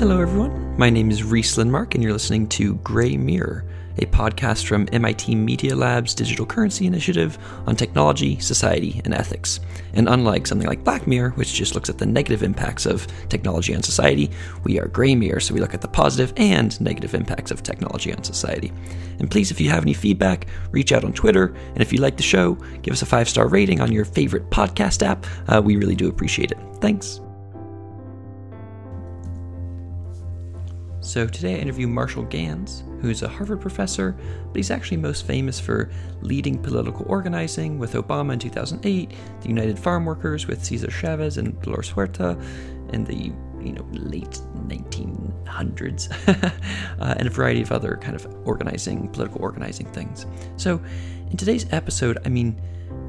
Hello, everyone. My name is Rhys Lindmark, and you're listening to Gray Mirror, a podcast from MIT Media Lab's Digital Currency Initiative on technology, society, and ethics. And unlike something like Black Mirror, which just looks at the negative impacts of technology on society, we are Gray Mirror, so we look at the positive and negative impacts of technology on society. And please, if you have any feedback, reach out on Twitter. And if you like the show, give us a five star rating on your favorite podcast app. Uh, we really do appreciate it. Thanks. So today I interview Marshall Ganz, who's a Harvard professor, but he's actually most famous for leading political organizing with Obama in 2008, the United Farm Workers with Cesar Chavez and Dolores Huerta in the you know late 1900s, uh, and a variety of other kind of organizing, political organizing things. So in today's episode, I mean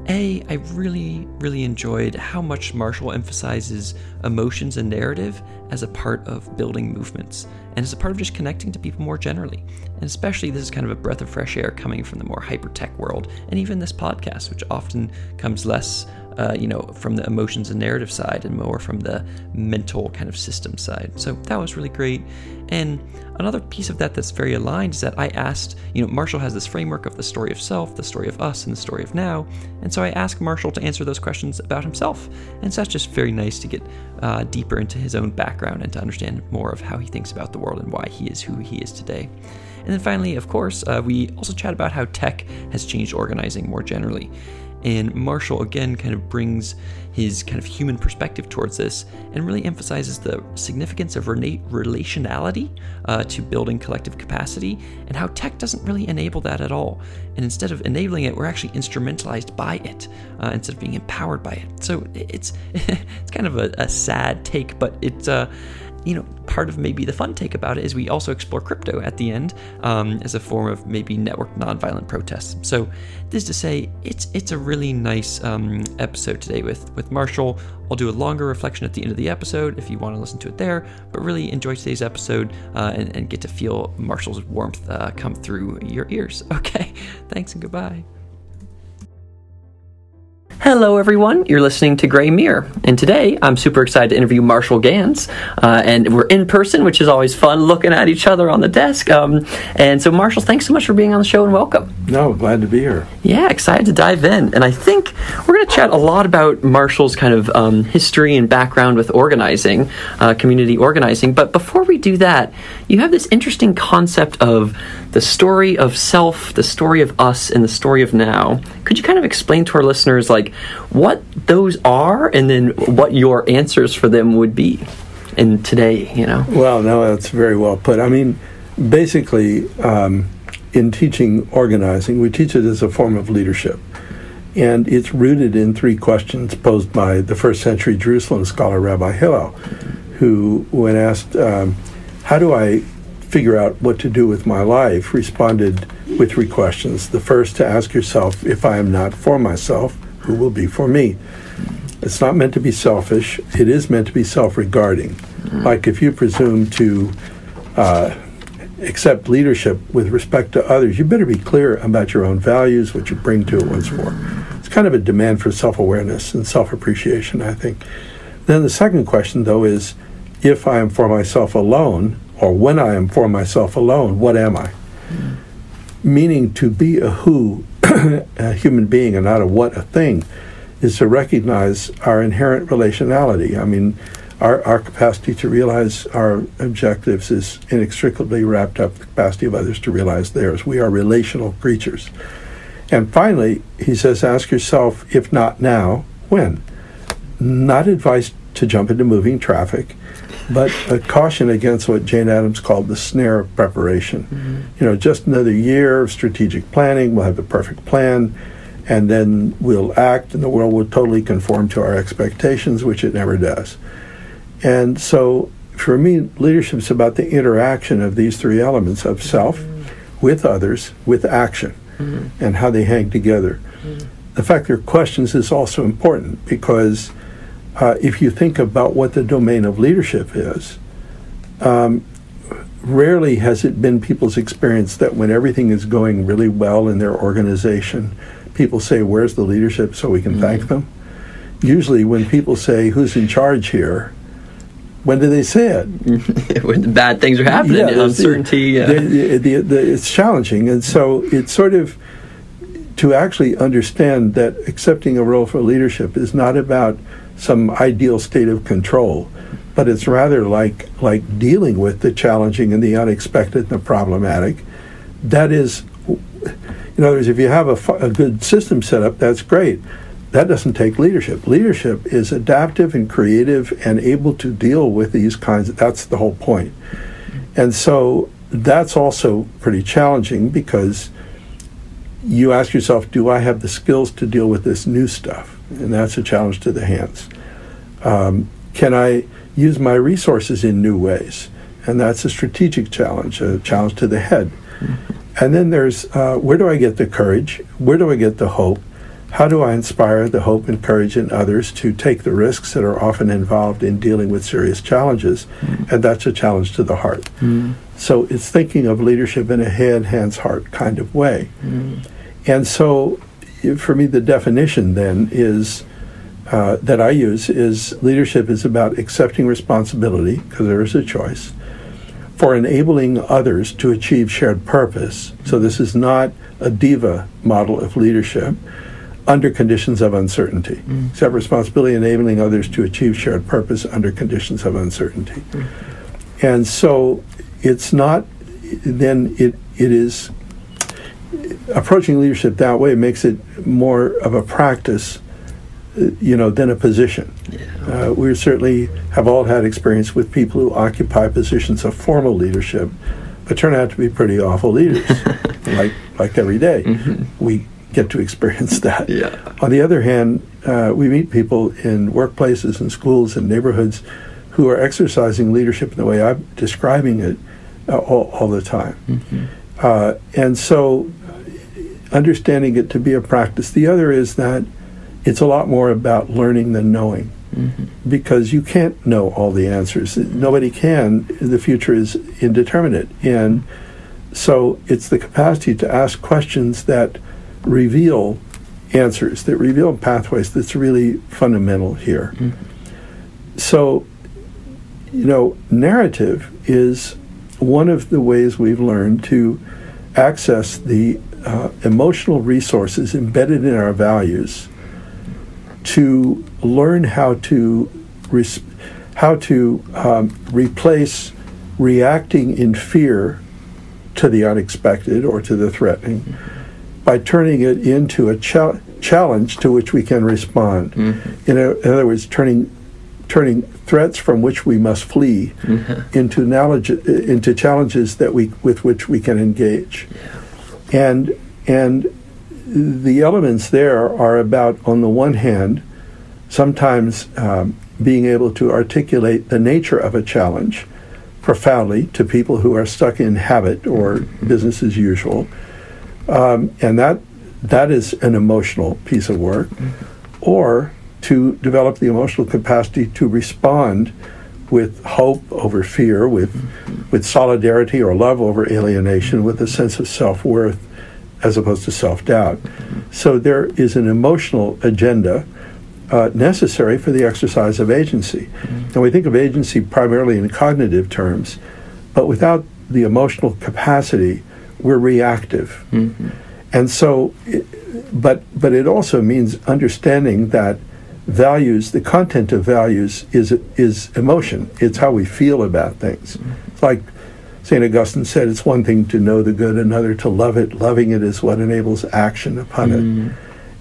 a, I really, really enjoyed how much Marshall emphasizes emotions and narrative as a part of building movements and as a part of just connecting to people more generally. And especially, this is kind of a breath of fresh air coming from the more hyper tech world, and even this podcast, which often comes less uh, you know, from the emotions and narrative side and more from the mental kind of system side. So that was really great. And another piece of that that's very aligned is that I asked, you know, Marshall has this framework of the story of self, the story of us, and the story of now. And so I asked Marshall to answer those questions about himself. And so that's just very nice to get uh, deeper into his own background and to understand more of how he thinks about the world and why he is who he is today. And then finally, of course, uh, we also chat about how tech has changed organizing more generally. And Marshall again kind of brings his kind of human perspective towards this and really emphasizes the significance of relationality uh, to building collective capacity and how tech doesn't really enable that at all. And instead of enabling it, we're actually instrumentalized by it uh, instead of being empowered by it. So it's it's kind of a, a sad take, but it's uh, you know, part of maybe the fun take about it is we also explore crypto at the end um, as a form of maybe network nonviolent protests. So, this to say, it's it's a really nice um, episode today with with Marshall. I'll do a longer reflection at the end of the episode if you want to listen to it there. But really enjoy today's episode uh, and, and, get to feel Marshall's warmth uh, come through your ears. Okay, thanks and goodbye. Hello, everyone. You're listening to Gray Mirror, and today I'm super excited to interview Marshall Ganz, Uh, and we're in person, which is always fun, looking at each other on the desk. Um, and so, Marshall, thanks so much for being on the show and welcome. No, glad to be here. Yeah, excited to dive in. And I think we're going to chat a lot about Marshall's kind of um, history and background with organizing, uh, community organizing. But before we do that, you have this interesting concept of the story of self, the story of us, and the story of now. Could you kind of explain to our listeners, like, what those are and then what your answers for them would be in today, you know? Well, no, that's very well put. I mean, basically, um, in teaching organizing, we teach it as a form of leadership. And it's rooted in three questions posed by the first century Jerusalem scholar Rabbi Hillel, who, when asked, um, How do I figure out what to do with my life, responded with three questions. The first to ask yourself, if I am not for myself, who will be for me? It's not meant to be selfish, it is meant to be self regarding. Mm-hmm. Like if you presume to uh, accept leadership with respect to others, you better be clear about your own values, what you bring to it, what's for. It's kind of a demand for self awareness and self appreciation, I think. Then the second question, though, is if I am for myself alone, or when I am for myself alone, what am I? Mm. Meaning to be a who, a human being, and not a what, a thing, is to recognize our inherent relationality. I mean, our, our capacity to realize our objectives is inextricably wrapped up the capacity of others to realize theirs. We are relational creatures. And finally, he says, ask yourself, if not now, when? Not advice to jump into moving traffic, but a caution against what Jane Addams called the snare of preparation. Mm-hmm. You know, just another year of strategic planning, we'll have the perfect plan, and then we'll act, and the world will totally conform to our expectations, which it never does. And so, for me, leadership is about the interaction of these three elements of self mm-hmm. with others, with action, mm-hmm. and how they hang together. Mm-hmm. The fact there are questions is also important because uh, if you think about what the domain of leadership is, um, rarely has it been people's experience that when everything is going really well in their organization, people say, Where's the leadership so we can mm-hmm. thank them? Usually, when people say, Who's in charge here? when do they say it? when bad things are happening, Yeah, uncertainty. Yeah. the- the- the- it's challenging, and so it's sort of to actually understand that accepting a role for leadership is not about some ideal state of control, but it's rather like like dealing with the challenging and the unexpected and the problematic. That is, in other words, if you have a, a good system set up, that's great. That doesn't take leadership. Leadership is adaptive and creative and able to deal with these kinds. Of, that's the whole point. And so that's also pretty challenging because you ask yourself, do I have the skills to deal with this new stuff? And that's a challenge to the hands. Um, can I use my resources in new ways? And that's a strategic challenge, a challenge to the head. And then there's uh, where do I get the courage? Where do I get the hope? How do I inspire the hope and courage in others to take the risks that are often involved in dealing with serious challenges? And that's a challenge to the heart. So it's thinking of leadership in a head, hands, heart kind of way. And so, for me, the definition then is uh, that I use is leadership is about accepting responsibility because there is a choice for enabling others to achieve shared purpose. So this is not a diva model of leadership under conditions of uncertainty. Accept responsibility, enabling others to achieve shared purpose under conditions of uncertainty. And so it's not then it it is approaching leadership that way makes it more of a practice uh, you know than a position Yeah. uh, we certainly have all had experience with people who occupy positions of formal leadership but turn out to be pretty awful leaders like like every day. we get to experience that Yeah. on the other hand, uh, we meet people in workplaces and schools and neighborhoods who are exercising leadership in the way I'm describing it uh, all, all the time. Uh, and so, understanding it to be a practice. The other is that it's a lot more about learning than knowing mm-hmm. because you can't know all the answers. Nobody can. The future is indeterminate. And so it's the capacity to ask questions that reveal answers, that reveal pathways that's really fundamental here. Mm-hmm. So, you know, narrative is one of the ways we've learned to access the uh, emotional resources embedded in our values to learn how to res- how to um, replace reacting in fear to the unexpected or to the threatening by turning it into a chal- challenge to which we can respond. In, o- in other words, turning turning threats from which we must flee into knowledge into challenges that we with which we can engage. And and the elements there are about on the one hand sometimes um, being able to articulate the nature of a challenge profoundly to people who are stuck in habit or business as usual. Um, and that that is an emotional piece of work or to develop the emotional capacity to respond with hope over fear with with solidarity or love over alienation with a sense of self-worth as opposed to self-doubt. So there is an emotional agenda uh, necessary for the exercise of agency. And we think of agency primarily in cognitive terms but without the emotional capacity we're reactive. And so, it, but but it also means understanding that values, the content of values, is is emotion. It's how we feel about things. It's like Saint Augustine said, "It's one thing to know the good, another to love it. Loving it is what enables action upon it." Mm-hmm.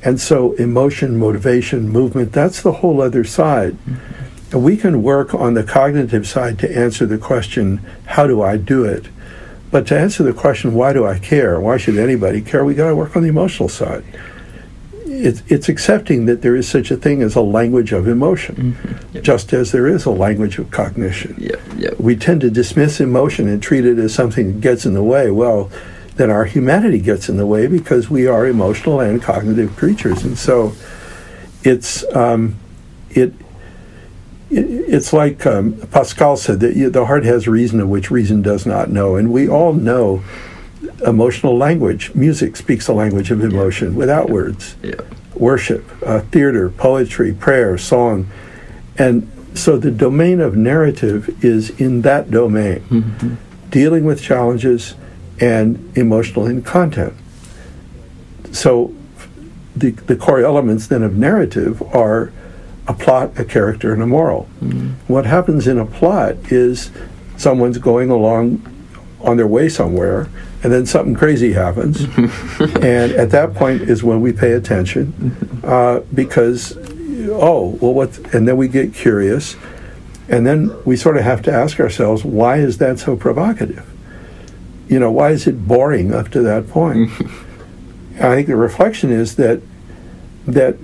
And so, emotion, motivation, movement—that's the whole other side. Mm-hmm. And we can work on the cognitive side to answer the question, "How do I do it?" But to answer the question, why do I care? Why should anybody care? We got to work on the emotional side. It's, it's accepting that there is such a thing as a language of emotion, Yep. just as there is a language of cognition. Yep. Yep. We tend to dismiss emotion and treat it as something that gets in the way. Well, then our humanity gets in the way because we are emotional and cognitive creatures, and so it's um, it, it it's like um, Pascal said that the heart has reason of which reason does not know, and we all know emotional language. Music speaks a language of emotion without words Yep. worship, uh, theater, poetry, prayer, song, and so the domain of narrative is in that domain, mm-hmm. dealing with challenges and emotional in content. So the, the core elements then of narrative are a plot, a character, and a moral. Mm-hmm. What happens in a plot is someone's going along on their way somewhere, and then something crazy happens. and at that point is when we pay attention uh, because, oh, well, what? And then we get curious. And then we sort of have to ask ourselves, why is that so provocative? You know, why is it boring up to that point? I think the reflection is that that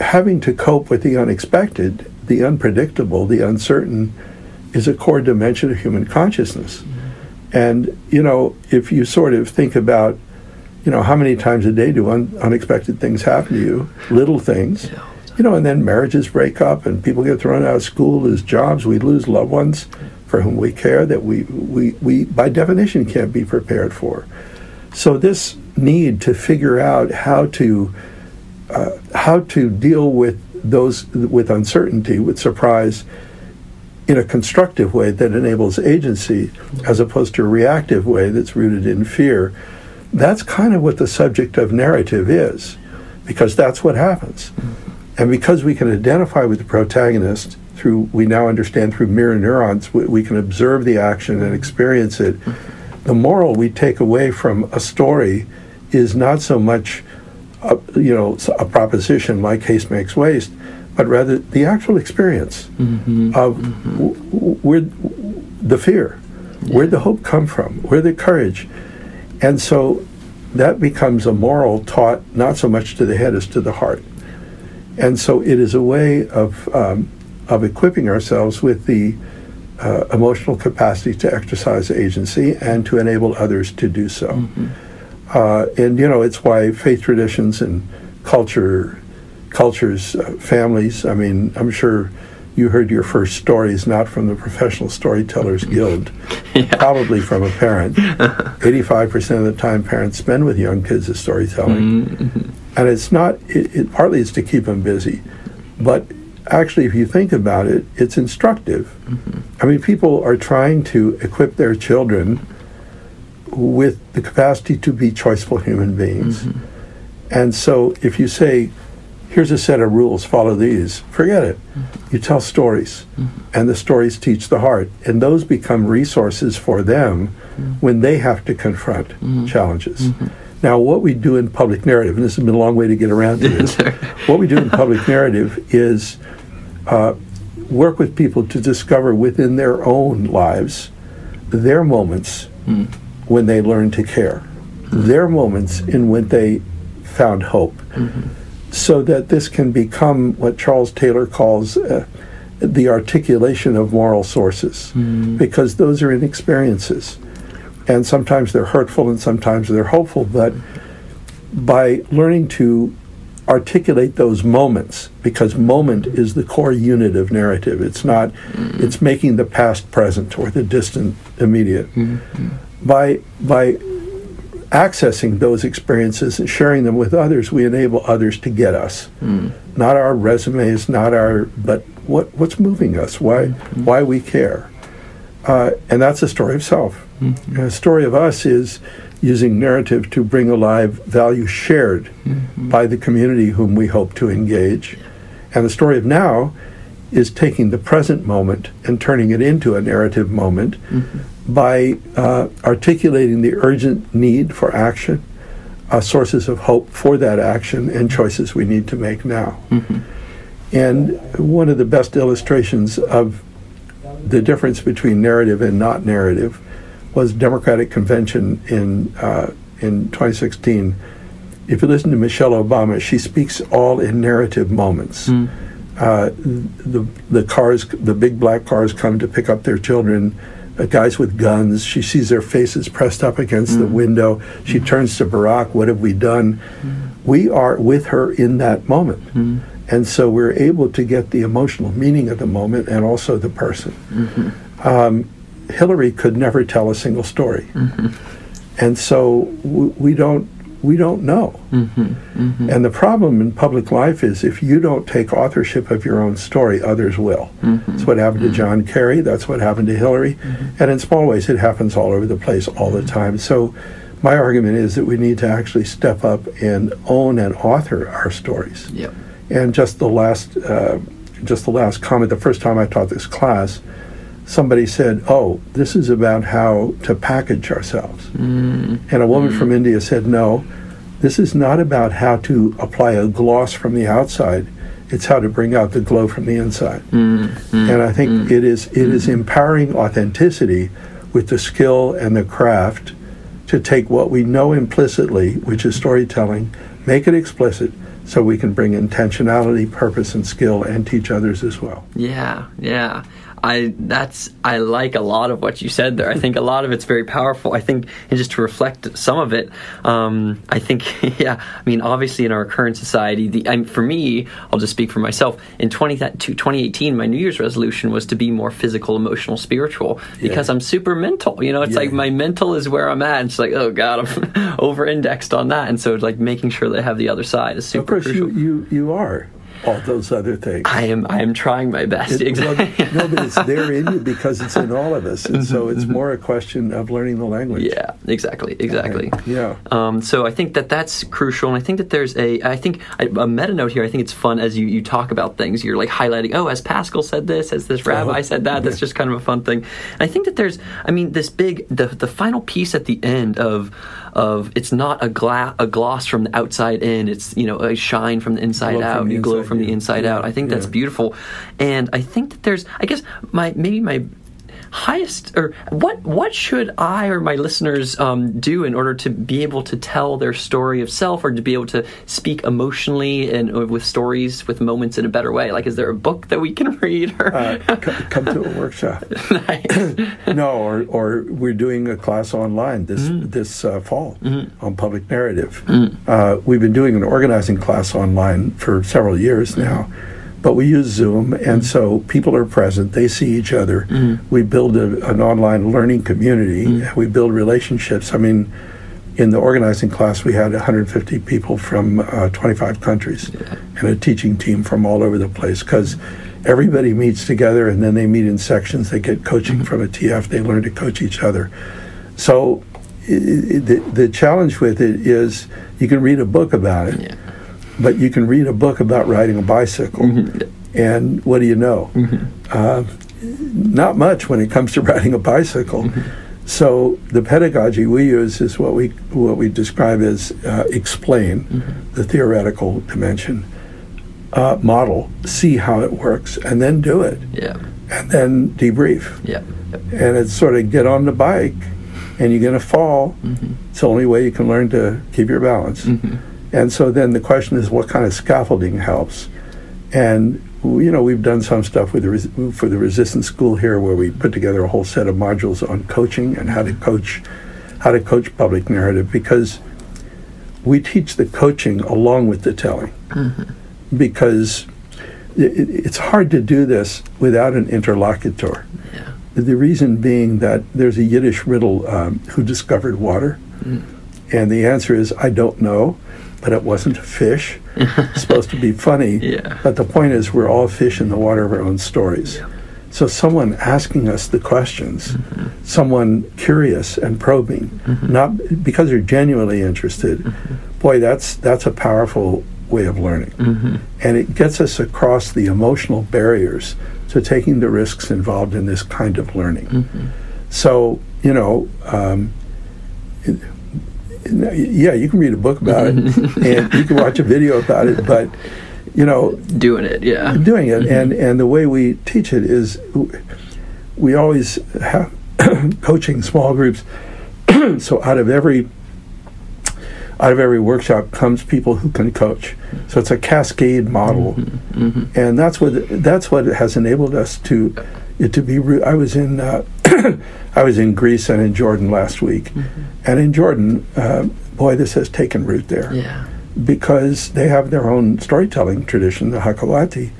having to cope with the unexpected, the unpredictable, the uncertain, is a core dimension of human consciousness. And you know, if you sort of think about, you know, how many times a day do un- unexpected things happen to you, little things, you know, and then marriages break up and people get thrown out of school, lose jobs, we lose loved ones for whom we care that we, we, we by definition can't be prepared for. So this need to figure out how to uh, how to deal with those with uncertainty, with surprise, in a constructive way that enables agency, as opposed to a reactive way that's rooted in fear. That's kind of what the subject of narrative is, because that's what happens. And because we can identify with the protagonist through, we now understand through mirror neurons, we, we can observe the action and experience it. The moral we take away from a story is not so much a, you know, a proposition my case makes waste, but rather the actual experience mm-hmm. of. W- where the fear, yeah. where'd the hope come from, where the courage, and so that becomes a moral taught not so much to the head as to the heart, and so it is a way of um, of equipping ourselves with the uh, emotional capacity to exercise agency and to enable others to do so. Mm-hmm. Uh, and you know, it's why faith traditions and culture, cultures, uh, families. I mean, I'm sure you heard your first stories not from the Professional Storytellers Guild, yeah. probably from a parent. 85% of the time parents spend with young kids is storytelling. Mm-hmm. And it's not, it, it, partly it's to keep them busy, but actually, if you think about it, it's instructive. Mm-hmm. I mean, people are trying to equip their children with the capacity to be choiceful human beings. Mm-hmm. And so if you say, here's a set of rules, follow these, forget it. Mm-hmm. You tell stories, mm-hmm. and the stories teach the heart. And those become resources for them mm-hmm. when they have to confront mm-hmm. challenges. Mm-hmm. Now, what we do in public narrative, and this has been a long way to get around to this, what we do in public narrative is uh, work with people to discover within their own lives their moments mm when they learned to care, their moments in when they found hope, mm-hmm. So that this can become what Charles Taylor calls uh, the articulation of moral sources, mm-hmm. because those are in experiences. And sometimes they're hurtful and sometimes they're hopeful, but by learning to articulate those moments because moment is the core unit of narrative it's not mm-hmm. it's making the past present or the distant immediate mm-hmm by by accessing those experiences and sharing them with others, we enable others to get us. Mm. Not our resumes, not our, but what what's moving us, why mm-hmm. why we care, uh, and that's a story of self. Mm-hmm. A story of us is using narrative to bring alive value shared mm-hmm. by the community whom we hope to engage, and the story of now is taking the present moment and turning it into a narrative moment mm-hmm by uh, articulating the urgent need for action, uh, sources of hope for that action, and choices we need to make now. Mm-hmm. And one of the best illustrations of the difference between narrative and not narrative was Democratic Convention in uh, in 2016. If you listen to Michelle Obama, she speaks all in narrative moments. Mm. Uh, the the cars, the big black cars, come to pick up their children guys with guns. She sees their faces pressed up against mm. the window. She mm. turns to Barack, What have we done? Mm. We are with her in that moment. Mm. And so we're able to get the emotional meaning of the moment and also the person. Mm-hmm. Um, Hillary could never tell a single story. Mm-hmm. And so w- we don't we don't know. Mm-hmm. And the problem in public life is if you don't take authorship of your own story, others will. Mm-hmm. That's what happened to John Kerry. That's what happened to Hillary. And in small ways, it happens all over the place all the time. So my argument is that we need to actually step up and own and author our stories. Yep. And just the last, uh, just the last comment. The first time I taught this class, somebody said, "Oh, this is about how to package ourselves." Mm. And a woman from India said, "No, this is not about how to apply a gloss from the outside. It's how to bring out the glow from the inside." Mm. Mm. And I think it is it is empowering authenticity with the skill and the craft to take what we know implicitly, which is storytelling, make it explicit so we can bring intentionality, purpose and skill and teach others as well. Yeah, yeah. I that's I like a lot of what you said there. I think a lot of it's very powerful. I think, and just to reflect some of it, um, I think, yeah. I mean, obviously, in our current society, the I for me, I'll just speak for myself. In 20, 2018, my New Year's resolution was to be more physical, emotional, spiritual because Yeah. I'm super mental. You know, it's Yeah. like my mental is where I'm at. And It's like, oh god, I'm over indexed on that, and so it's like making sure that I have the other side is super Of course, crucial. you, you, you are all those other things. I am I am trying my best. It- exactly. well, no, but it's there in you because it's in all of us, and so it's more a question of learning the language. Yeah, exactly, exactly. Yeah. Um, so I think that that's crucial, and I think that there's a, I think a, a meta note here. I think it's fun as you, you talk about things. You're like highlighting, oh, as Pascal said this, as this rabbi Uh-huh. said that. That's just kind of a fun thing. And I think that there's, I mean, this big, the the final piece at the end of of it's not a gla- a gloss from the outside in. It's you know a shine from the inside Glow out. you glow inside from the inside Yeah, out. I think that's beautiful, and I think that there's, I guess my maybe my highest or what what should I or my listeners um, do in order to be able to tell their story of self or to be able to speak emotionally and uh, with stories with moments in a better way? Like, is there a book that we can read? Or Uh, c- come to a workshop. no, or, or we're doing a class online this Mm-hmm. this uh, fall on public narrative. Uh, we've been doing an organizing class online for several years Mm-hmm. now, but we use Zoom, and so people are present. They see each other. Mm-hmm. We build a, an online learning community. and We build relationships. I mean. In the organizing class, we had 150 people from uh, 25 countries and a teaching team from all over the place because everybody meets together and then they meet in sections. They get coaching from a TF. They learn to coach each other. So i i the, the challenge with it is you can read a book about it, Yeah. But you can read a book about riding a bicycle. And what do you know? Uh, not much when it comes to riding a bicycle. So the pedagogy we use is what we what we describe as uh, explain the theoretical dimension, uh, model, see how it works, and then do it, Yeah. and then debrief. Yeah. Yep. And it's sort of get on the bike, and you're going to fall. It's the only way you can learn to keep your balance. And so then the question is, what kind of scaffolding helps? And you know, we've done some stuff with the res- for the resistance school here, where we put together a whole set of modules on coaching and how to coach, how to coach public narrative, because we teach the coaching along with the telling, because i i- it's hard to do this without an interlocutor. Yeah. The reason being that there's a Yiddish riddle um, who discovered water? And the answer is, I don't know, but it wasn't a fish. it's supposed to be funny. Yeah. But the point is, we're all fish in the water of our own stories. So, someone asking us the questions, mm-hmm. someone curious and probing, mm-hmm. not because you're genuinely interested, mm-hmm. boy, that's, that's a powerful way of learning. And it gets us across the emotional barriers to taking the risks involved in this kind of learning. So, you know, um, yeah, you can read a book about it and you can watch a video about it, but, you know, Doing it. Yeah. doing it and mm-hmm. and the way we teach it is we always have coaching small groups. So out of every out of every workshop comes people who can coach. So it's a cascade model. Mm-hmm. Mm-hmm. And that's what that's what has enabled us to it to be re- I was in uh, I was in Greece and in Jordan last week and in Jordan uh, boy this has taken root there Yeah. because they have their own storytelling tradition, the Hakawati.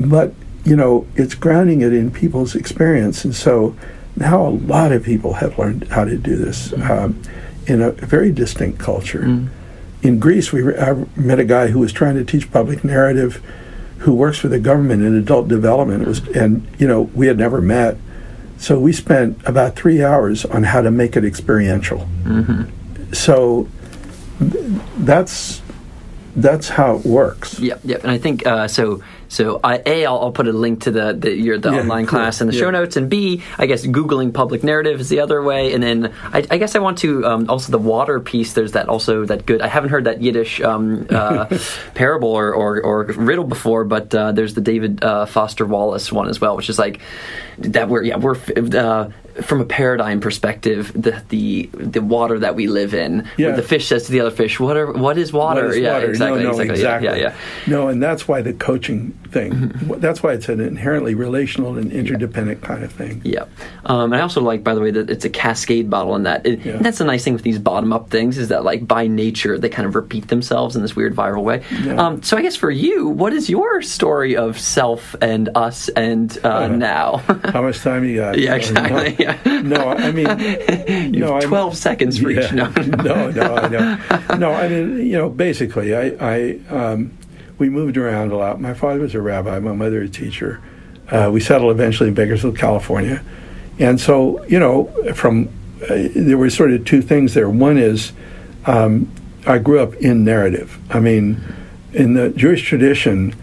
But, you know, it's grounding it in people's experience. And so now a lot of people have learned how to do this um, in a very distinct culture. in Greece, we I met a guy who was trying to teach public narrative, who works for the government in adult development. It was, and you know, we had never met, so we spent about three hours on how to make it experiential. Mm-hmm. So th- that's that's how it works. Yep, yep. And I think uh, so. So I, a, I'll, I'll put a link to the the, your, the yeah, online cool. class in the yeah. show notes, and b, I guess googling public narrative is the other way, and then I, I guess I want to um, also the water piece. There's that also that good. I haven't heard that Yiddish um, uh, parable or, or, or riddle before, but uh, there's the David uh, Foster Wallace one as well, which is like that. We're yeah we're uh, from a paradigm perspective, the the the water that we live in, yeah. the fish says to the other fish, "What are what is water?" What is yeah, water? exactly, no, no, exactly. exactly. Yeah, yeah, No, and that's why the coaching thing. Mm-hmm. That's why it's an inherently relational and interdependent yeah. kind of thing. Yeah, um, and I also like, by the way, that it's a cascade model in that. It, yeah. that's the nice thing with these bottom up things is that, like, by nature, they kind of repeat themselves in this weird viral way. Yeah. Um, so I guess for you, what is your story of self and us and uh, uh, now? how much time you got? Yeah, exactly. No, yeah. no I mean, you no, 12 I'm, seconds for each. No, no, no, I know. No, I mean, you know, basically, I, I um, we moved around a lot. My father was a rabbi, my mother a teacher. Uh, we settled eventually in Bakersfield, California. And so, you know, from uh, there were sort of two things there. One is um, I grew up in narrative. I mean, in the Jewish tradition,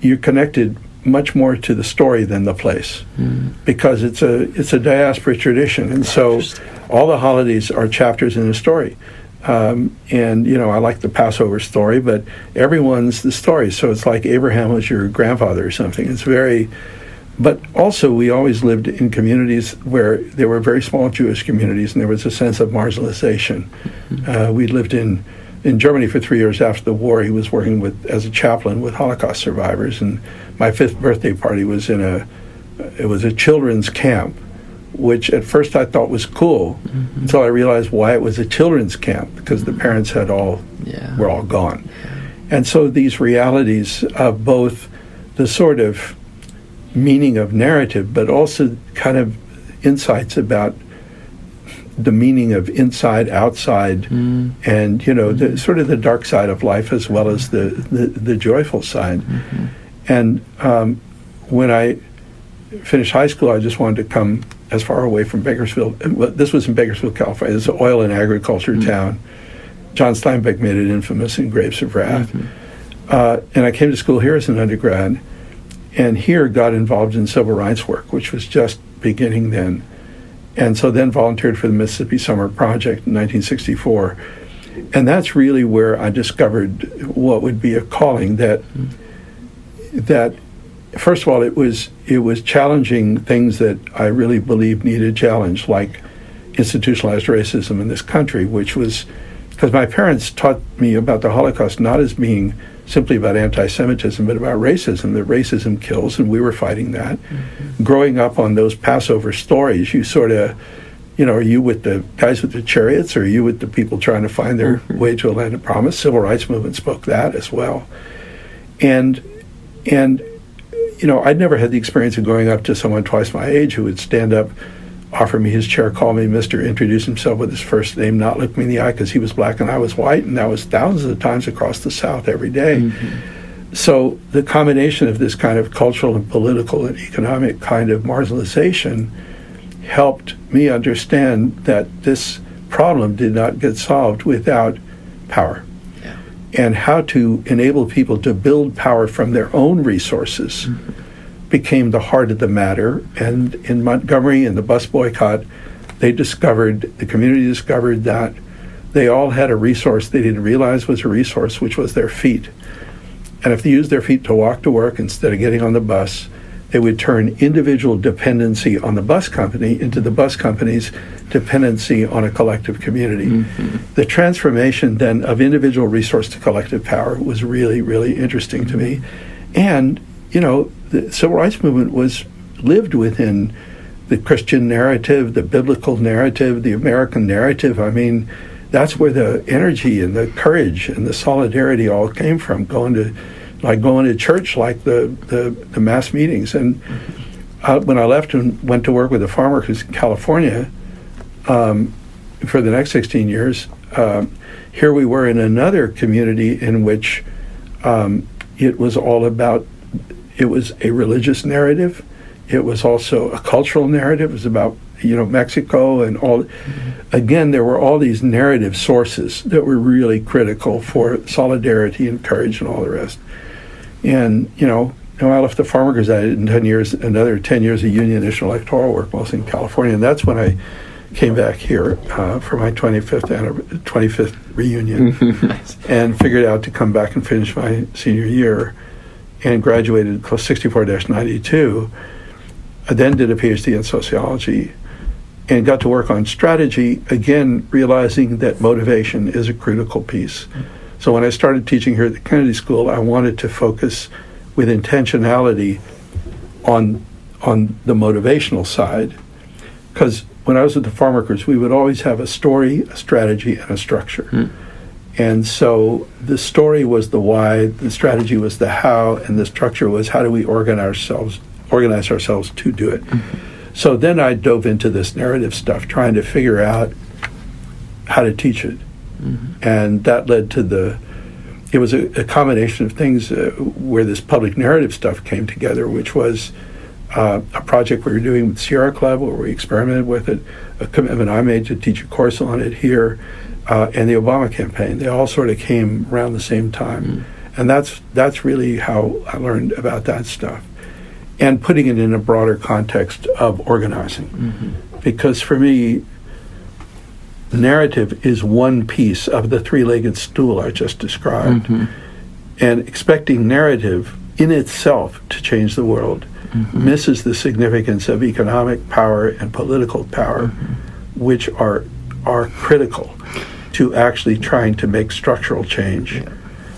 you're connected much more to the story than the place mm. because it's a it's a diaspora tradition, and so all the holidays are chapters in the story. Um, and you know, I like the Passover story, but everyone's the story. So it's like Abraham was your grandfather or something. It's very, but also we always lived in communities where there were very small Jewish communities, and there was a sense of marginalization. Mm-hmm. Uh, we lived in in Germany for three years after the war. He was working with as a chaplain with Holocaust survivors, and my fifth birthday party was in a it was a children's camp which at first I thought was cool mm-hmm. until I realized why it was a children's camp because the parents had all yeah. were all gone. And so these realities of both the sort of meaning of narrative but also kind of insights about the meaning of inside outside mm. and you know the sort of the dark side of life as well as the the, the joyful side mm-hmm. and um, when I finished high school I just wanted to come as far away from Bakersfield. This was in Bakersfield, California. It's an oil and agriculture mm-hmm. town. John Steinbeck made it infamous in Grapes of Wrath. Mm-hmm. Uh, and I came to school here as an undergrad, and here got involved in civil rights work, which was just beginning then. And so then volunteered for the Mississippi Summer Project in 1964. And that's really where I discovered what would be a calling that that first of all, it was it was challenging things that I really believe needed challenge, like institutionalized racism in this country, which was because my parents taught me about the Holocaust not as being simply about anti-Semitism, but about racism. That racism kills, and we were fighting that. Mm-hmm. Growing up on those Passover stories, you sort of you know, are you with the guys with the chariots or are you with the people trying to find their mm-hmm. way to a land of promise? Civil rights movement spoke that as well. And and you know, I'd never had the experience of going up to someone twice my age who would stand up, offer me his chair, call me Mister, introduce himself with his first name, not look me in the eye because he was black and I was white, and that was thousands of times across the South every day. Mm-hmm. So the combination of this kind of cultural and political and economic kind of marginalization helped me understand that this problem did not get solved without power and how to enable people to build power from their own resources mm-hmm. Became the heart of the matter. And in Montgomery, in the bus boycott, they discovered, the community discovered that they all had a resource they didn't realize was a resource, which was their feet. And if they used their feet to walk to work instead of getting on the bus, they would turn individual dependency on the bus company into the bus company's dependency on a collective community. Mm-hmm. The transformation then of individual resource to collective power was really, really interesting to me. And, you know, the civil rights movement was lived within the Christian narrative, the biblical narrative, the American narrative. I mean, that's where the energy and the courage and the solidarity all came from, going to like going to church, like the, the, the mass meetings. And uh, when I left and went to work with a farmer who's in California um, for the next 16 years, um, here we were in another community in which um, it was all about, it was a religious narrative. It was also a cultural narrative. It was about you know Mexico and all. Mm-hmm. Again, there were all these narrative sources that were really critical for solidarity and courage and all the rest. And you know, you know I left the farm. I did in ten years, another ten years of union electoral work, mostly in California, and that's when I came back here uh, for my 25th 25th reunion, nice. and figured out to come back and finish my senior year, and graduated 64-92. I then did a PhD in sociology and got to work on strategy, again, realizing that motivation is a critical piece. So when I started teaching here at the Kennedy School, I wanted to focus with intentionality on, on the motivational side. Because when I was at the farm workers, we would always have a story, a strategy, and a structure. Mm. And so the story was the why, the strategy was the how, and the structure was how do we organize ourselves, organize ourselves to do it. Mm-hmm. So then I dove into this narrative stuff, trying to figure out how to teach it. Mm-hmm. And that led to the, it was a, a combination of things uh, where this public narrative stuff came together, which was uh, a project we were doing with Sierra Club where we experimented with it, a commitment I made to teach a course on it here, uh, and the Obama campaign. They all sort of came around the same time. Mm-hmm. And that's, that's really how I learned about that stuff and putting it in a broader context of organizing. Mm-hmm. Because for me, narrative is one piece of the three legged stool I just described. Mm-hmm. And expecting narrative in itself to change the world mm-hmm. misses the significance of economic power and political power, mm-hmm. which are, are critical to actually trying to make structural change. Yeah.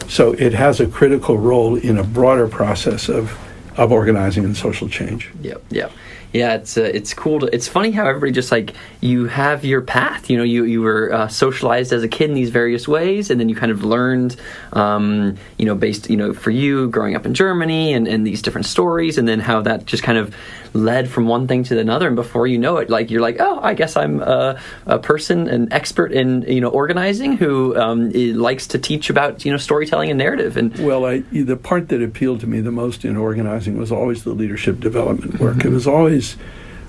So it has a critical role in a broader process of of organizing and social change. Yep, yep. Yeah, it's uh, it's cool. To, it's funny how everybody just like you have your path. You know, you you were uh, socialized as a kid in these various ways, and then you kind of learned, um, you know, based you know for you growing up in Germany and, and these different stories, and then how that just kind of led from one thing to another, and before you know it, like you're like, oh, I guess I'm a, a person, an expert in you know organizing who um, likes to teach about you know storytelling and narrative. And well, I, the part that appealed to me the most in organizing was always the leadership development work. Mm-hmm. It was always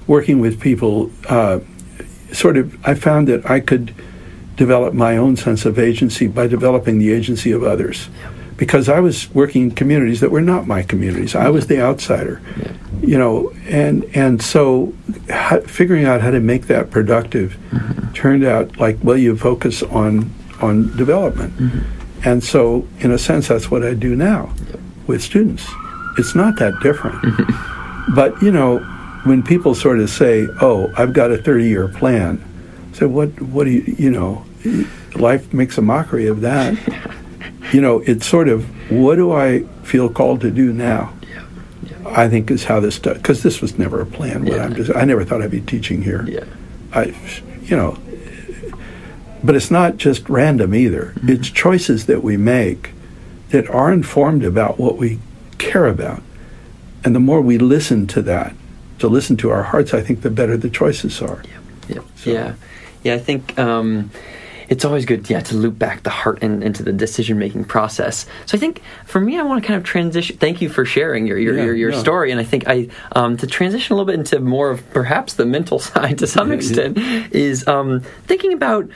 working with people, uh, sort of, I found that I could develop my own sense of agency by developing the agency of others. Yeah. Because I was working in communities that were not my communities. I was the outsider, yeah. You know, and and so how, figuring out how to make that productive mm-hmm. turned out like well, you focus on on development, mm-hmm. and so in a sense that's what I do now with students. It's not that different, mm-hmm. but you know, when people sort of say, "Oh, I've got a 30-year plan," I say, "What? What do you? You know, life makes a mockery of that." you know, it's sort of, what do I feel called to do now? I think is how this does because this was never a plan. yeah. I'm just, I never thought I'd be teaching here. Yeah. I, you know, but it's not just random either. Mm-hmm. It's choices that we make that are informed about what we care about, and the more we listen to that, to listen to our hearts, I think the better the choices are. Yeah, yeah, so. yeah. yeah I think um, it's always good, yeah, to loop back the heart in, into the decision making process. So I think for me, I want to kind of transition. Thank you for sharing your your, yeah, your, your yeah. story, and I think I um, to transition a little bit into more of perhaps the mental side to some extent is um, thinking about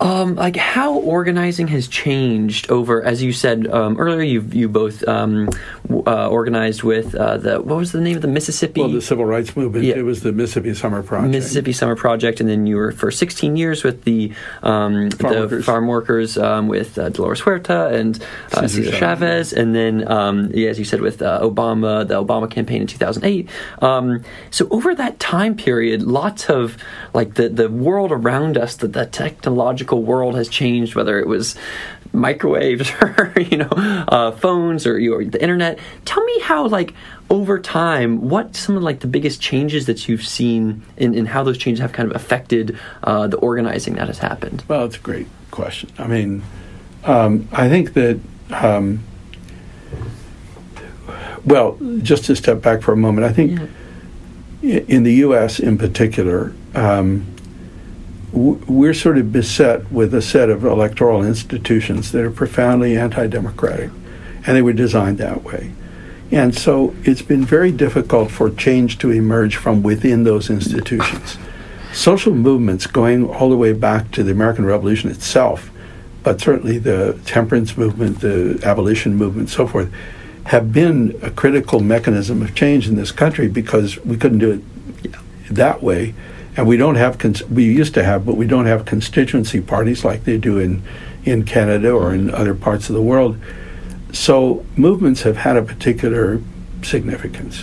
um, like how organizing has changed over, as you said um, earlier, you you both um, uh, organized with uh, the what was the name of the Mississippi? Well, the Civil Rights Movement. Yeah. It was the Mississippi Summer Project. Mississippi Summer Project, and then you were for 16 years with the um, farm the workers. farm workers um, with uh, Dolores Huerta and uh, Cesar Chavez, and then um, yeah, as you said with uh, Obama, the Obama campaign in 2008. so over that time period, lots of like the the world around us, the, the technological world has changed, whether it was microwaves or you know uh, phones or, the internet. Tell me how like over time, what some of like the biggest changes that you've seen in, in how those changes have kind of affected uh, the organizing that has happened. Well, it's a great question. I mean, um, I think that. Um, well, just to step back for a moment, I think yeah. in the U.S. in particular, um, we're sort of beset with a set of electoral institutions that are profoundly anti democratic, and they were designed that way. And so it's been very difficult for change to emerge from within those institutions. Social movements going all the way back to the American Revolution itself, but certainly the temperance movement, the abolition movement, so forth, have been a critical mechanism of change in this country because we couldn't do it that way. And we don't have, cons- we used to have, but we don't have constituency parties like they do in, in Canada or in other parts of the world. So movements have had a particular significance.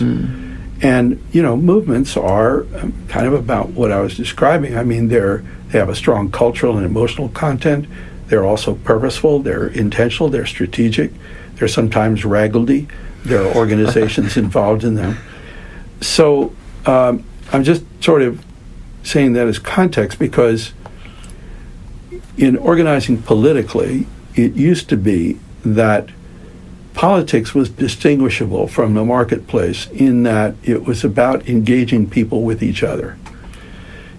And, you know, movements are um, kind of about what I was describing. I mean, they're, they have a strong cultural and emotional content. They're also purposeful, they're intentional, they're strategic, they're sometimes raggledy. There are organizations involved in them. So um, I'm just sort of saying that as context because in organizing politically, it used to be that politics was distinguishable from the marketplace in that it was about engaging people with each other.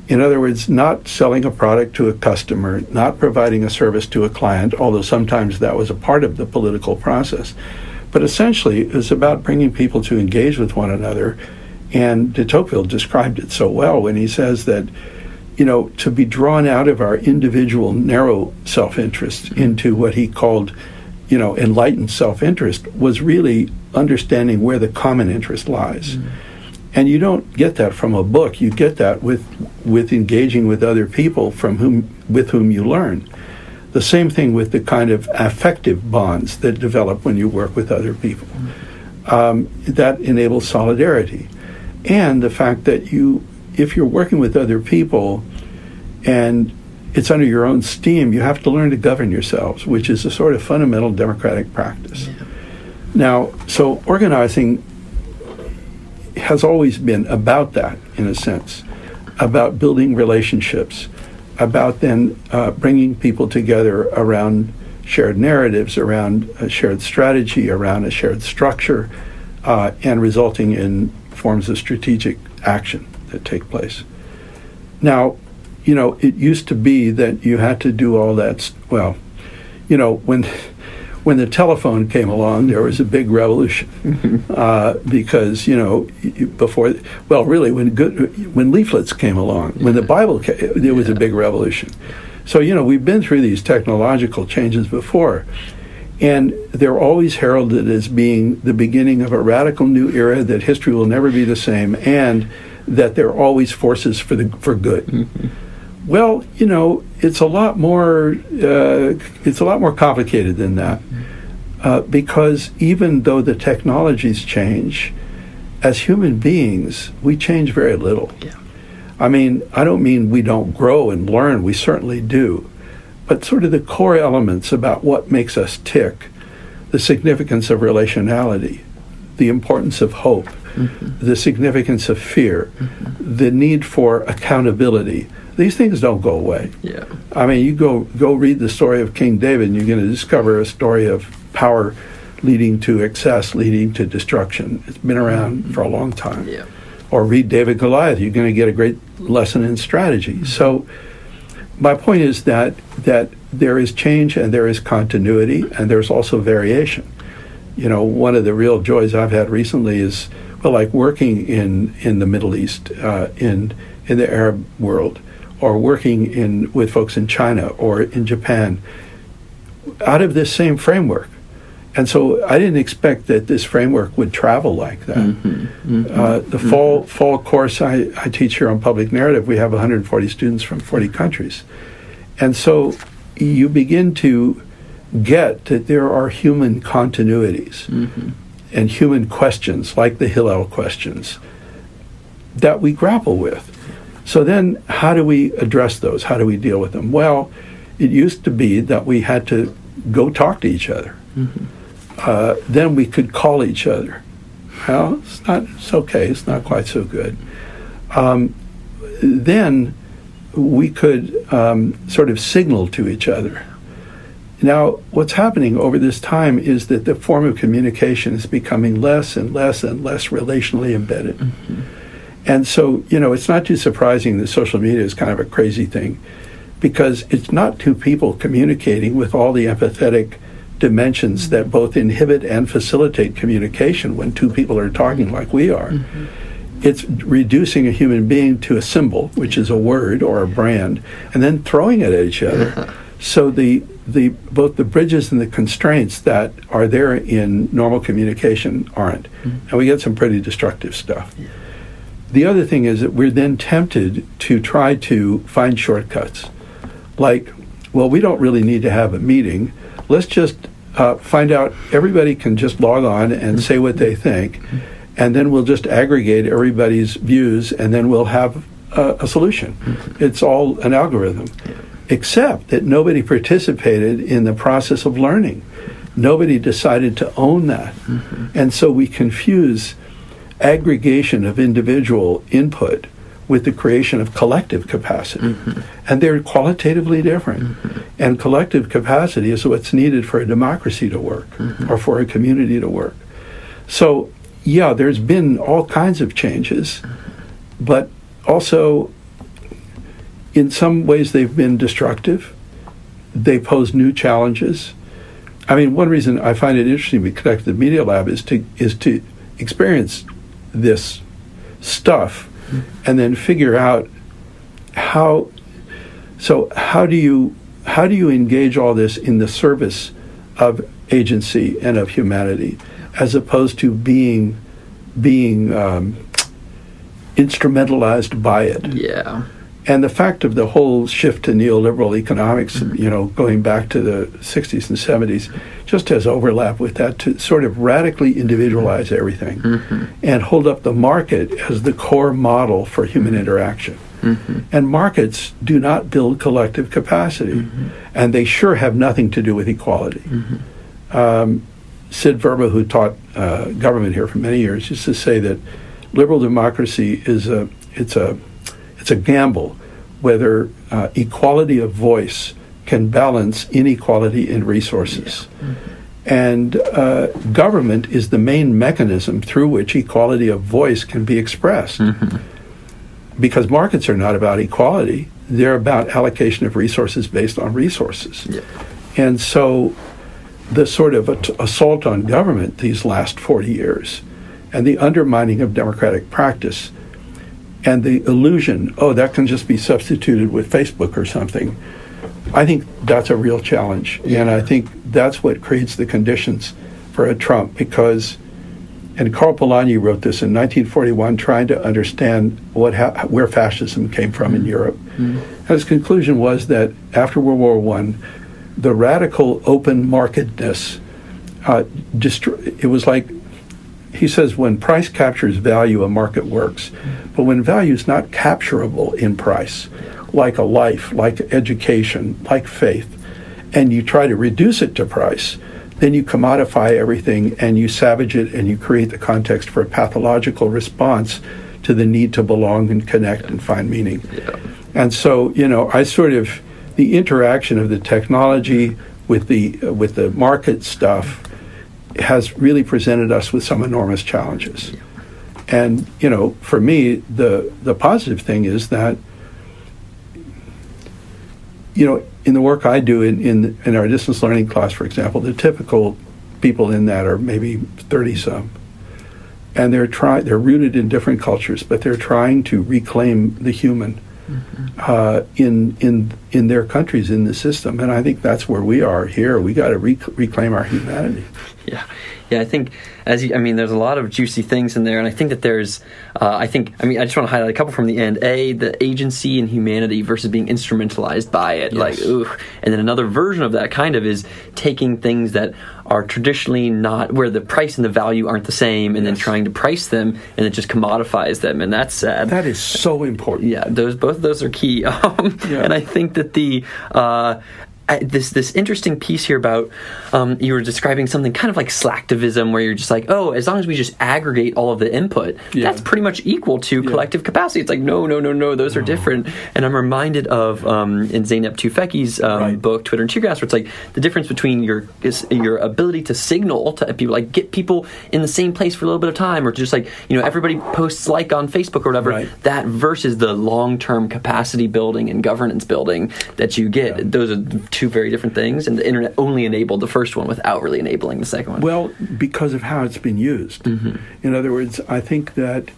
In other words, not selling a product to a customer, not providing a service to a client, although sometimes that was a part of the political process. But essentially, it was about bringing people to engage with one another. And de Tocqueville described it so well when he says that, you know, to be drawn out of our individual narrow self interest into what he called, you know, enlightened self interest was really understanding where the common interest lies. And you don't get that from a book. You get that with with engaging with other people from whom with whom you learn. The same thing with the kind of affective bonds that develop when you work with other people. Um, that enables solidarity, and the fact that you, if you're working with other people, and it's under your own steam, you have to learn to govern yourselves, which is a sort of fundamental democratic practice. Now, so organizing has always been about that, in a sense, about building relationships, about then uh, bringing people together around shared narratives, around a shared strategy, around a shared structure, uh, and resulting in forms of strategic action that take place. Now, you know, it used to be that you had to do all that. Well, you know, when when the telephone came along, there was a big revolution uh, because you know before. Well, really, when good when leaflets came along, when the Bible came, there was a big revolution. So you know, we've been through these technological changes before. And they're always heralded as being the beginning of a radical new era that history will never be the same, and that they're always forces for the for good. Well, you know, it's a lot more. Uh, it's a lot more complicated than that, uh, because even though the technologies change, as human beings, we change very little. Yeah. I mean, I don't mean we don't grow and learn. We certainly do, but sort of the core elements about what makes us tick, the significance of relationality, the importance of hope, mm-hmm. the significance of fear, mm-hmm. the need for accountability. These things don't go away. Yeah. I mean, you go go read the story of King David, and you're going to discover a story of power leading to excess, leading to destruction. It's been around mm-hmm. for a long time. Yeah. Or read David Goliath, you're going to get a great lesson in strategy. So, my point is that that there is change and there is continuity and there's also variation. You know, one of the real joys I've had recently is well, like working in in the Middle East, uh, in in the Arab world, or working in with folks in China or in Japan, out of this same framework. And so I didn't expect that this framework would travel like that. Mm-hmm. Mm-hmm. Uh, the mm-hmm. fall fall course I, I teach here on public narrative, we have 140 students from 40 countries, and so you begin to get that there are human continuities and human questions, like the Hillel questions, that we grapple with. So then, how do we address those? How do we deal with them? Well, it used to be that we had to go talk to each other. Uh, then we could call each other. Well, it's not. It's okay. It's not quite so good. Um, then we could um, sort of signal to each other. Now, what's happening over this time is that the form of communication is becoming less and less and less relationally embedded. And so, you know, it's not too surprising that social media is kind of a crazy thing because it's not two people communicating with all the empathetic dimensions that both inhibit and facilitate communication when two people are talking like we are. Mm-hmm. It's reducing a human being to a symbol, which is a word or a brand, and then throwing it at each other. so the the both the bridges and the constraints that are there in normal communication aren't, mm-hmm. and we get some pretty destructive stuff. Yeah. The other thing is that we're then tempted to try to find shortcuts, like, well, we don't really need to have a meeting let's just uh, find out everybody can just log on and say what they think, and then we'll just aggregate everybody's views, and then we'll have a, a solution. It's all an algorithm, except that nobody participated in the process of learning. Nobody decided to own that. And so we confuse aggregation of individual input with the creation of collective capacity. Mm-hmm. And they're qualitatively different. Mm-hmm. And collective capacity is what's needed for a democracy to work mm-hmm. or for a community to work. So, yeah, there's been all kinds of changes, but also in some ways they've been destructive. They pose new challenges. I mean, one reason I find it interesting to connect the Media Lab is to is to experience this stuff and then figure out how so how do you how do you engage all this in the service of agency and of humanity as opposed to being being um, instrumentalized by it? Yeah and the fact of the whole shift to neoliberal economics, mm-hmm. you know, going back to the 60s and 70s, just has overlap with that to sort of radically individualize everything mm-hmm. and hold up the market as the core model for human mm-hmm. interaction. Mm-hmm. And markets do not build collective capacity, mm-hmm. and they sure have nothing to do with equality. Mm-hmm. Um, Sid Verba, who taught uh, government here for many years, used to say that liberal democracy is a it's a it's a gamble whether uh, equality of voice can balance inequality in resources. Yeah. Mm-hmm. And uh, government is the main mechanism through which equality of voice can be expressed. Mm-hmm. Because markets are not about equality, they're about allocation of resources based on resources. Yeah. And so the sort of assault on government these last 40 years and the undermining of democratic practice and the illusion, oh, that can just be substituted with Facebook or something. I think that's a real challenge. Yeah. And I think that's what creates the conditions for a Trump because, and Karl Polanyi wrote this in 1941, trying to understand what ha- where fascism came from mm-hmm. in Europe. Mm-hmm. And his conclusion was that after World War I, the radical open marketedness, uh, distro- it was like he says when price captures value, a market works. But when value is not capturable in price, like a life, like education, like faith, and you try to reduce it to price, then you commodify everything and you savage it and you create the context for a pathological response to the need to belong and connect and find meaning. Yeah. And so, you know, I sort of the interaction of the technology with the uh, with the market stuff has really presented us with some enormous challenges. And you know, for me, the the positive thing is that you know, in the work I do in in, in our distance learning class, for example, the typical people in that are maybe thirty some, and they're trying they're rooted in different cultures, but they're trying to reclaim the human. Uh, in in in their countries in the system, and I think that's where we are here. We got to rec- reclaim our humanity. Yeah, yeah. I think as you, I mean, there's a lot of juicy things in there, and I think that there's, uh, I think, I mean, I just want to highlight a couple from the end. A, the agency and humanity versus being instrumentalized by it, yes. like, ooh, and then another version of that kind of is taking things that are traditionally not where the price and the value aren't the same, and yes. then trying to price them, and it just commodifies them, and that's sad. That is so important. Yeah, those both of those are key, um, yeah. and I think that the. Uh, this this interesting piece here about um, you were describing something kind of like slacktivism, where you're just like, oh, as long as we just aggregate all of the input, Yeah. that's pretty much equal to collective capacity. It's like, no, no, no, no, those are different. And I'm reminded of um, in Zeynep Tufekci's um, Right. book Twitter and Teargas, where it's like the difference between your is your ability to signal to people, like get people in the same place for a little bit of time, or just like you know everybody posts like on Facebook or whatever. Right. That versus the long term capacity building and governance building that you get. Yeah. Those are two very different things, and the internet only enabled the first one without really enabling the second one. Well, because of how it's been used. Mm-hmm. In other words, I think that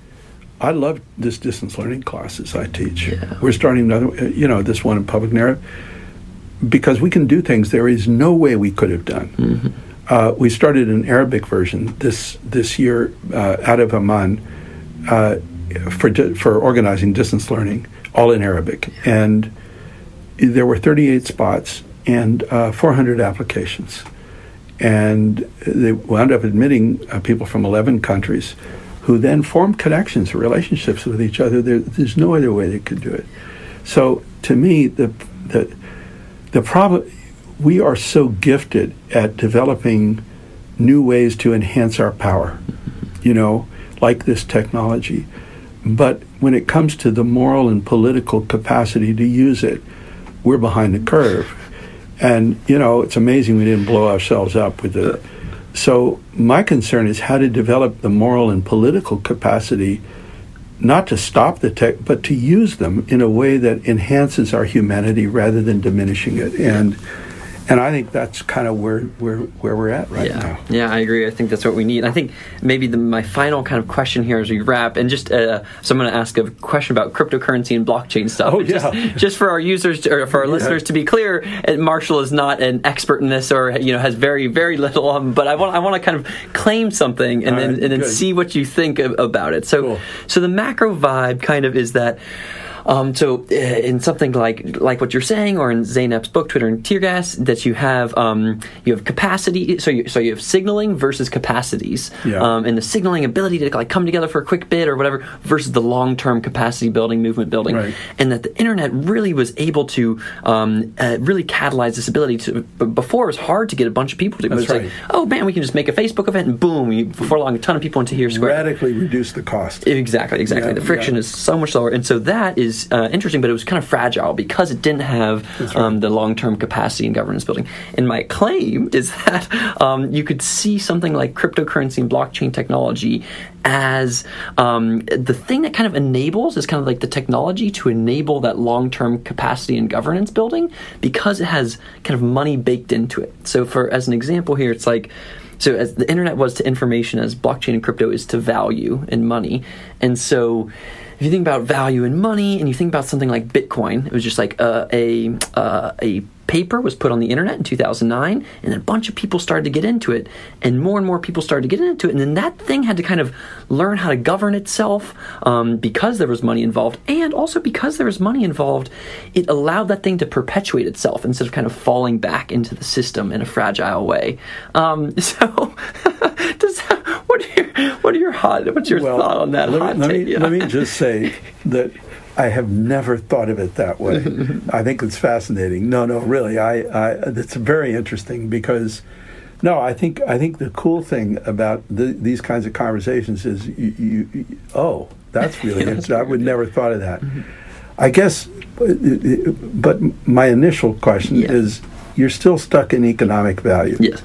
I love this distance learning classes I teach. Yeah. We're starting another, uh, you know, this one in public narrative because we can do things there is no way we could have done. Mm-hmm. Uh, we started an Arabic version this this year uh, out of Amman uh, for di- for organizing distance learning, all in Arabic, and there were 38 spots and uh, 400 applications. And they wound up admitting uh, people from 11 countries who then formed connections relationships with each other. There, there's no other way they could do it. So to me the the the problem we are so gifted at developing new ways to enhance our power you know like this technology. But when it comes to the moral and political capacity to use it we're behind the curve and you know it's amazing we didn't blow ourselves up with it. So my concern is how to develop the moral and political capacity not to stop the tech but to use them in a way that enhances our humanity rather than diminishing it. And and I think that's kind of where where where we're at right yeah, now yeah, I agree. I think that's what we need. I think maybe the, my final kind of question here as we wrap, and just uh, so I'm going to ask a question about cryptocurrency and blockchain stuff. Oh, just, yeah. just for our users to, or for our Yeah. listeners to be clear, Marshall is not an expert in this, or you know has very very little. Um, but I want I want to kind of claim something and All then right, and then good. see what you think of, about it. So Cool. so the macro vibe kind of is that. Um, so uh, in something like like what you're saying, or in Zeynep's book, Twitter and Tear Gas, that you have um, you have capacity. So you, so you have signaling versus capacities, Yeah. um, and the signaling ability to like come together for a quick bit or whatever versus the long term capacity building, movement building, Right. and that the internet really was able to um, uh, really catalyze this ability to. Before it was hard to get a bunch of people to. it That's was like, right. oh man, we can just make a Facebook event and boom, you, before long, a ton of people into here square. radically reduce the cost Exactly, exactly. Yeah, the friction yeah. is so much lower, and so that is uh, interesting. But it was kind of fragile because it didn't have right. um, the long-term capacity and governance building. And my claim is that um, you could see something like cryptocurrency and blockchain technology as um, the thing that kind of enables is kind of like the technology to enable that long-term capacity and governance building because it has kind of money baked into it. So, for as an example here, it's like. So as the internet was to information, as blockchain and crypto is to value and money, and so if you think about value and money, and you think about something like Bitcoin, it was just like uh, a uh, a paper was put on the internet in 2009, and a bunch of people started to get into it, and more and more people started to get into it, and then that thing had to kind of learn how to govern itself um, because there was money involved, and also because there was money involved, it allowed that thing to perpetuate itself instead of kind of falling back into the system in a fragile way. Um, so, does that, what are your what are your hot what's your thought on that? Let me, let, me, let me just say that I have never thought of it that way. I think it's fascinating. No, no, really, I, I it's very interesting because. No, I think I think the cool thing about the, these kinds of conversations is you, you, you oh, that's really interesting. I would never thought of that. Mm-hmm. I guess, but my initial question Yeah. is, you're still stuck in economic value Yes.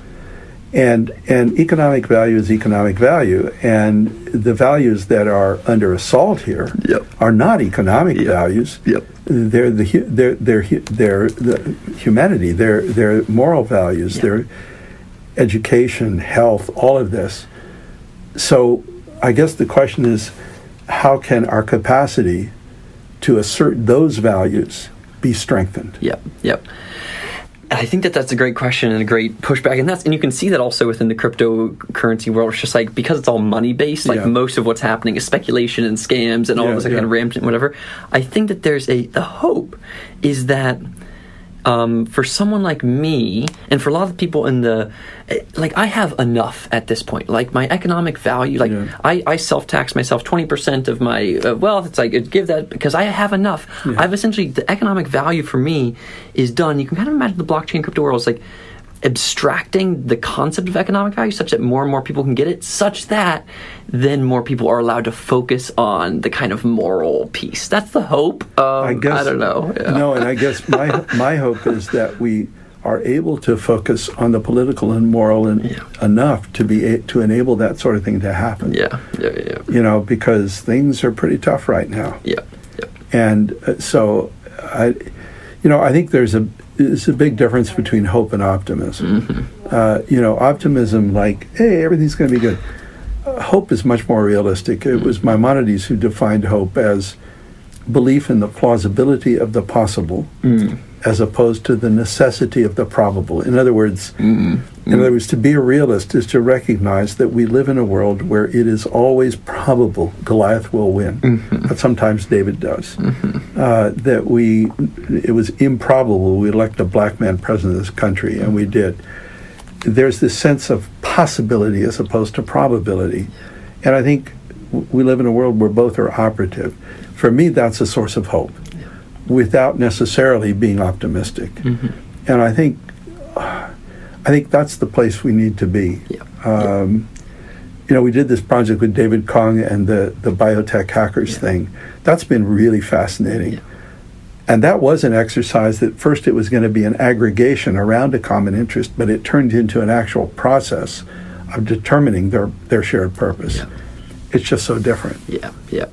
And and economic value is economic value, and the values that are under assault here Yep. are not economic Yep. values. Yep. They're the they're they're they're the humanity. They're they're moral values. Yeah. They're education, health, all of this. So I guess the question is, how can our capacity to assert those values be strengthened? Yep. Yep. And I think that that's a great question and a great pushback, and that's and you can see that also within the cryptocurrency world. It's just like because it's all money based, like Yeah. most of what's happening is speculation and scams and all Yeah, this like, yeah. kind of rampant whatever. I think that there's a the hope is that um, for someone like me, and for a lot of people in the, like I have enough at this point. Like my economic value, like Yeah. I, I self tax myself twenty percent of my uh, wealth. It's like give that because I have enough. I've essentially the economic value for me is done. You can kind of imagine the blockchain crypto world is like abstracting the concept of economic value such that more and more people can get it such that then more people are allowed to focus on the kind of moral piece that's the hope um, I guess I don't know Yeah. No, and I guess my my hope is that we are able to focus on the political and moral and Yeah. enough to be a, to enable that sort of thing to happen. yeah yeah yeah You know, because things are pretty tough right now. yeah yeah And uh, so, I, you know, I think there's a there's a big difference between hope and optimism. Uh, you know, optimism like, hey, everything's going to be good. Uh, hope is much more realistic. It was Maimonides who defined hope as belief in the plausibility of the possible, as opposed to the necessity of the probable. In other words, mm-hmm. in other words, to be a realist is to recognize that we live in a world where it is always probable Goliath will win, mm-hmm. but sometimes David does. Mm-hmm. Uh, that we, it was improbable we elect a black man president of this country, and we did. There's this sense of possibility as opposed to probability, and I think we live in a world where both are operative. For me, that's a source of hope, without necessarily being optimistic. And I think I think that's the place we need to be. Yeah. Um, you know, we did this project with David Kong and the, the biotech hackers thing. That's been really fascinating. Yeah. And that was an exercise that first it was going to be an aggregation around a common interest, but it turned into an actual process of determining their, their shared purpose. Yeah. It's just so different. Yeah, yeah,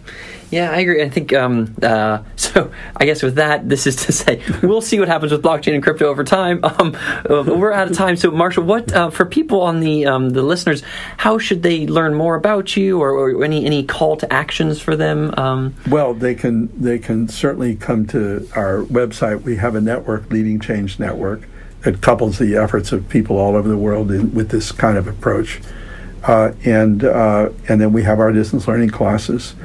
yeah. I agree. I think um, uh, so. I guess with that, this is to say we'll see what happens with blockchain and crypto over time. Um, uh, we're out of time. So, Marshall, what uh, for people on the um, the listeners? How should they learn more about you, or, or any any call to actions for them? Um, Well, they can they can certainly come to our website. We have a network, Leading Change Network, that couples the efforts of people all over the world in, with this kind of approach. Uh, and uh, and then we have our distance learning classes,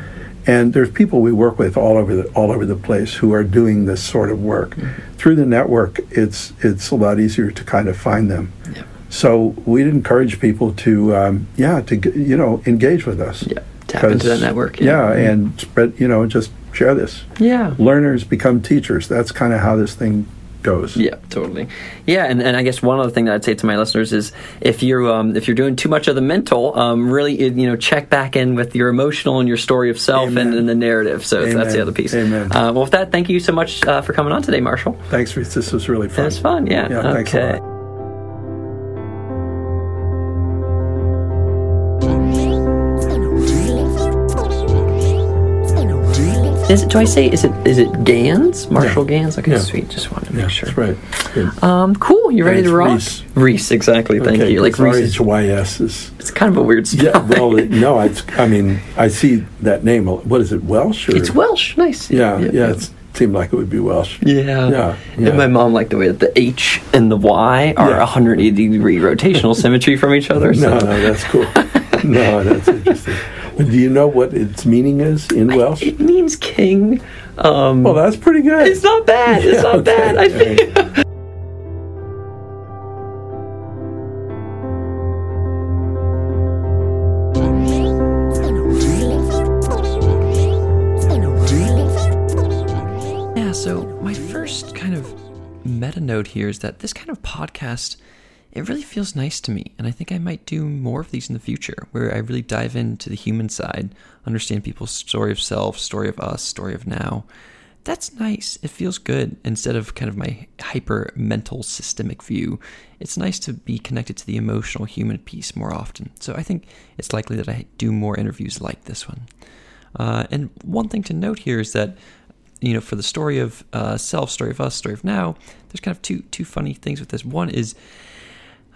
and there's people we work with all over the all over the place who are doing this sort of work. Through the network, it's it's a lot easier to kind of find them. Yeah. So we'd encourage people to um, yeah to you know engage with us. Yeah, tap into that network, Yeah, yeah. and spread you know just share this. yeah. Learners become teachers. That's kind of how this thing goes. Yeah, totally. Yeah, and, and I guess one other thing that I'd say to my listeners is if you're um, if you're doing too much of the mental, um, really you know check back in with your emotional and your story of self and, and the narrative. So that's the other piece. Amen. Uh, well, with that, thank you so much uh, for coming on today, Marshall. Thanks, Rhys. This was really fun. It was fun. Yeah. Yeah, thanks a okay. Is it? Do I say? Is it? Is it Ganz? Marshall Yeah. Ganz? Okay, Yeah. sweet. Just wanted to make Yeah, sure. that's right. Good. Um, cool. You ready to rock? Reese. Reese, exactly. Thank Okay, you. Like 'cause Reese. is- RHYS is. It's kind of a weird spelling. Yeah, well, it- no, it's, I mean, I see that name. What is it, Welsh? Or? it's Welsh. Nice. Yeah, yeah, it seemed like it would be Welsh. Yeah. Yeah, yeah. And my mom liked the way that the H and the Y are Yeah. 180 degree rotational symmetry from each other. So. No, no, that's cool. no, that's interesting. But do you know what its meaning is in Welsh? It means king. Um, well, that's pretty good. it's not bad. It's Yeah, not okay, bad. I think. Yeah, so my first kind of meta note here is that this kind of podcast, it really feels nice to me. And I think I might do more of these in the future where I really dive into the human side, understand people's story of self, story of us, story of now. That's nice. It feels good instead of kind of my hyper mental systemic view. It's nice to be connected to the emotional human piece more often. So I think it's likely that I do more interviews like this one. Uh, and one thing to note here is that you know, for the story of uh, self, story of us, story of now, there's kind of two two funny things with this. One is,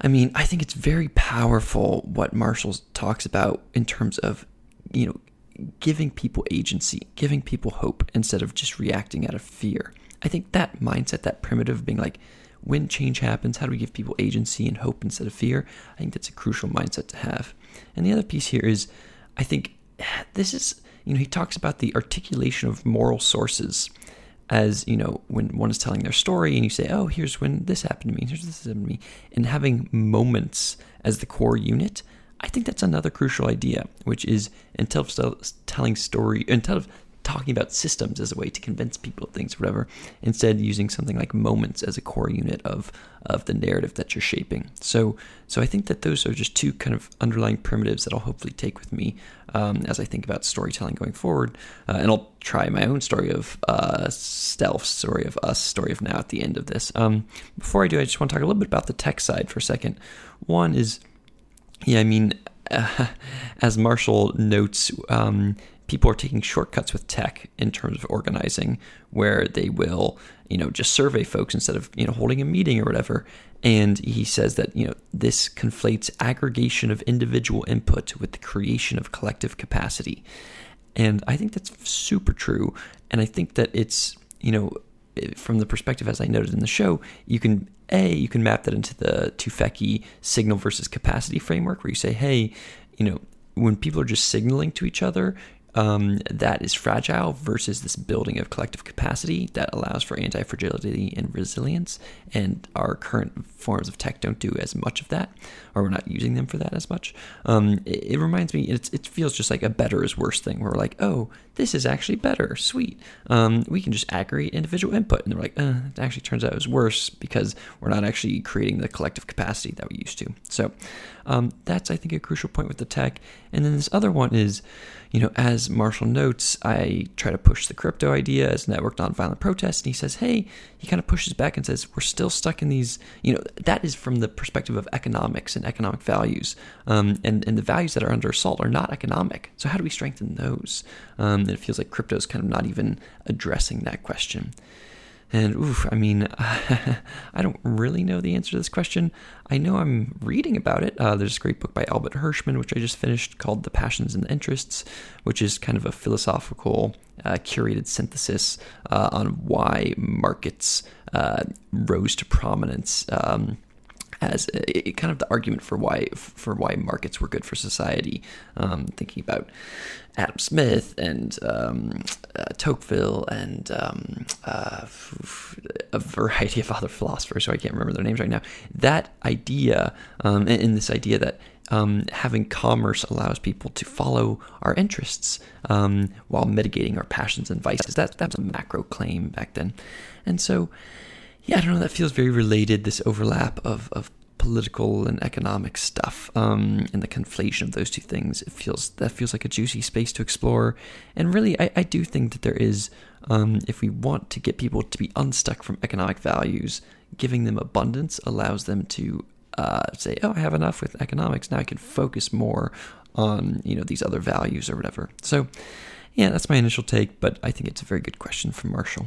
I mean, I think it's very powerful what Marshall talks about in terms of, you know, giving people agency, giving people hope instead of just reacting out of fear. I think that mindset, that primitive being like, when change happens, how do we give people agency and hope instead of fear? I think that's a crucial mindset to have. And the other piece here is, I think this is, you know, he talks about the articulation of moral sources. As you know when one is telling their story and you say oh here's when this happened to me here's this happened to me and having moments as the core unit i think that's another crucial idea which is instead of telling story instead of talking about systems as a way to convince people of things whatever instead using something like moments as a core unit of of the narrative that you're shaping. So so i think that those are just two kind of underlying primitives that i'll hopefully take with me um, as i think about storytelling going forward. Uh, and i'll try my own story of uh, self story of us story of now at the end of this. Um, before i do i just want to talk a little bit about the tech side for a second. One is yeah i mean uh, as marshall notes um, people are taking shortcuts with tech in terms of organizing where they will you know just survey folks instead of you know holding a meeting or whatever. And he says that you know this conflates aggregation of individual input with the creation of collective capacity. And i think that's super true. And i think that it's you know from the perspective as i noted in the show you can a you can map that into the Tufekci signal versus capacity framework where you say hey you know when people are just signaling to each other, um, that is fragile versus this building of collective capacity that allows for anti fragility and resilience. And our current forms of tech don't do as much of that, or we're not using them for that as much. Um, it, it, reminds me, it feels just like a better is worse thing, where we're like, oh, this is actually better, sweet. Um, we can just aggregate individual input. And they're like, uh, it actually turns out it was worse because we're not actually creating the collective capacity that we used to. So um, that's, I think, a crucial point with the tech. And then this other one is, you know, as Marshall notes, I try to push the crypto idea as network nonviolent protest. And he says, hey, he kind of pushes back and says, we're still stuck in these, you know, that is from the perspective of economics and economic values. Um, and, and the values that are under assault are not economic. So how do we strengthen those? Um, it feels like crypto is kind of not even addressing that question. And oof, I mean, I don't really know the answer to this question. I know I'm reading about it. Uh, there's a great book by Albert Hirschman, which I just finished, called The Passions and the Interests, which is kind of a philosophical, uh, curated synthesis uh, on why markets uh, rose to prominence. Um, as a, a, kind of the argument for why for why markets were good for society. Um, thinking about Adam Smith and um, uh, Tocqueville and um, uh, a variety of other philosophers, so I can't remember their names right now. That idea, um, and, and, this idea that um, having commerce allows people to follow our interests um, while mitigating our passions and vices. That that was a macro claim back then, and so yeah, I don't know. That feels very related. This overlap of of political and economic stuff, um, and the conflation of those two things. It feels that feels like a juicy space to explore. And really, I, I do think that there is, um, if we want to get people to be unstuck from economic values, giving them abundance allows them to uh, say, "Oh, I have enough with economics. Now I can focus more on you know these other values or whatever." So, yeah, that's my initial take. But I think it's a very good question from Marshall.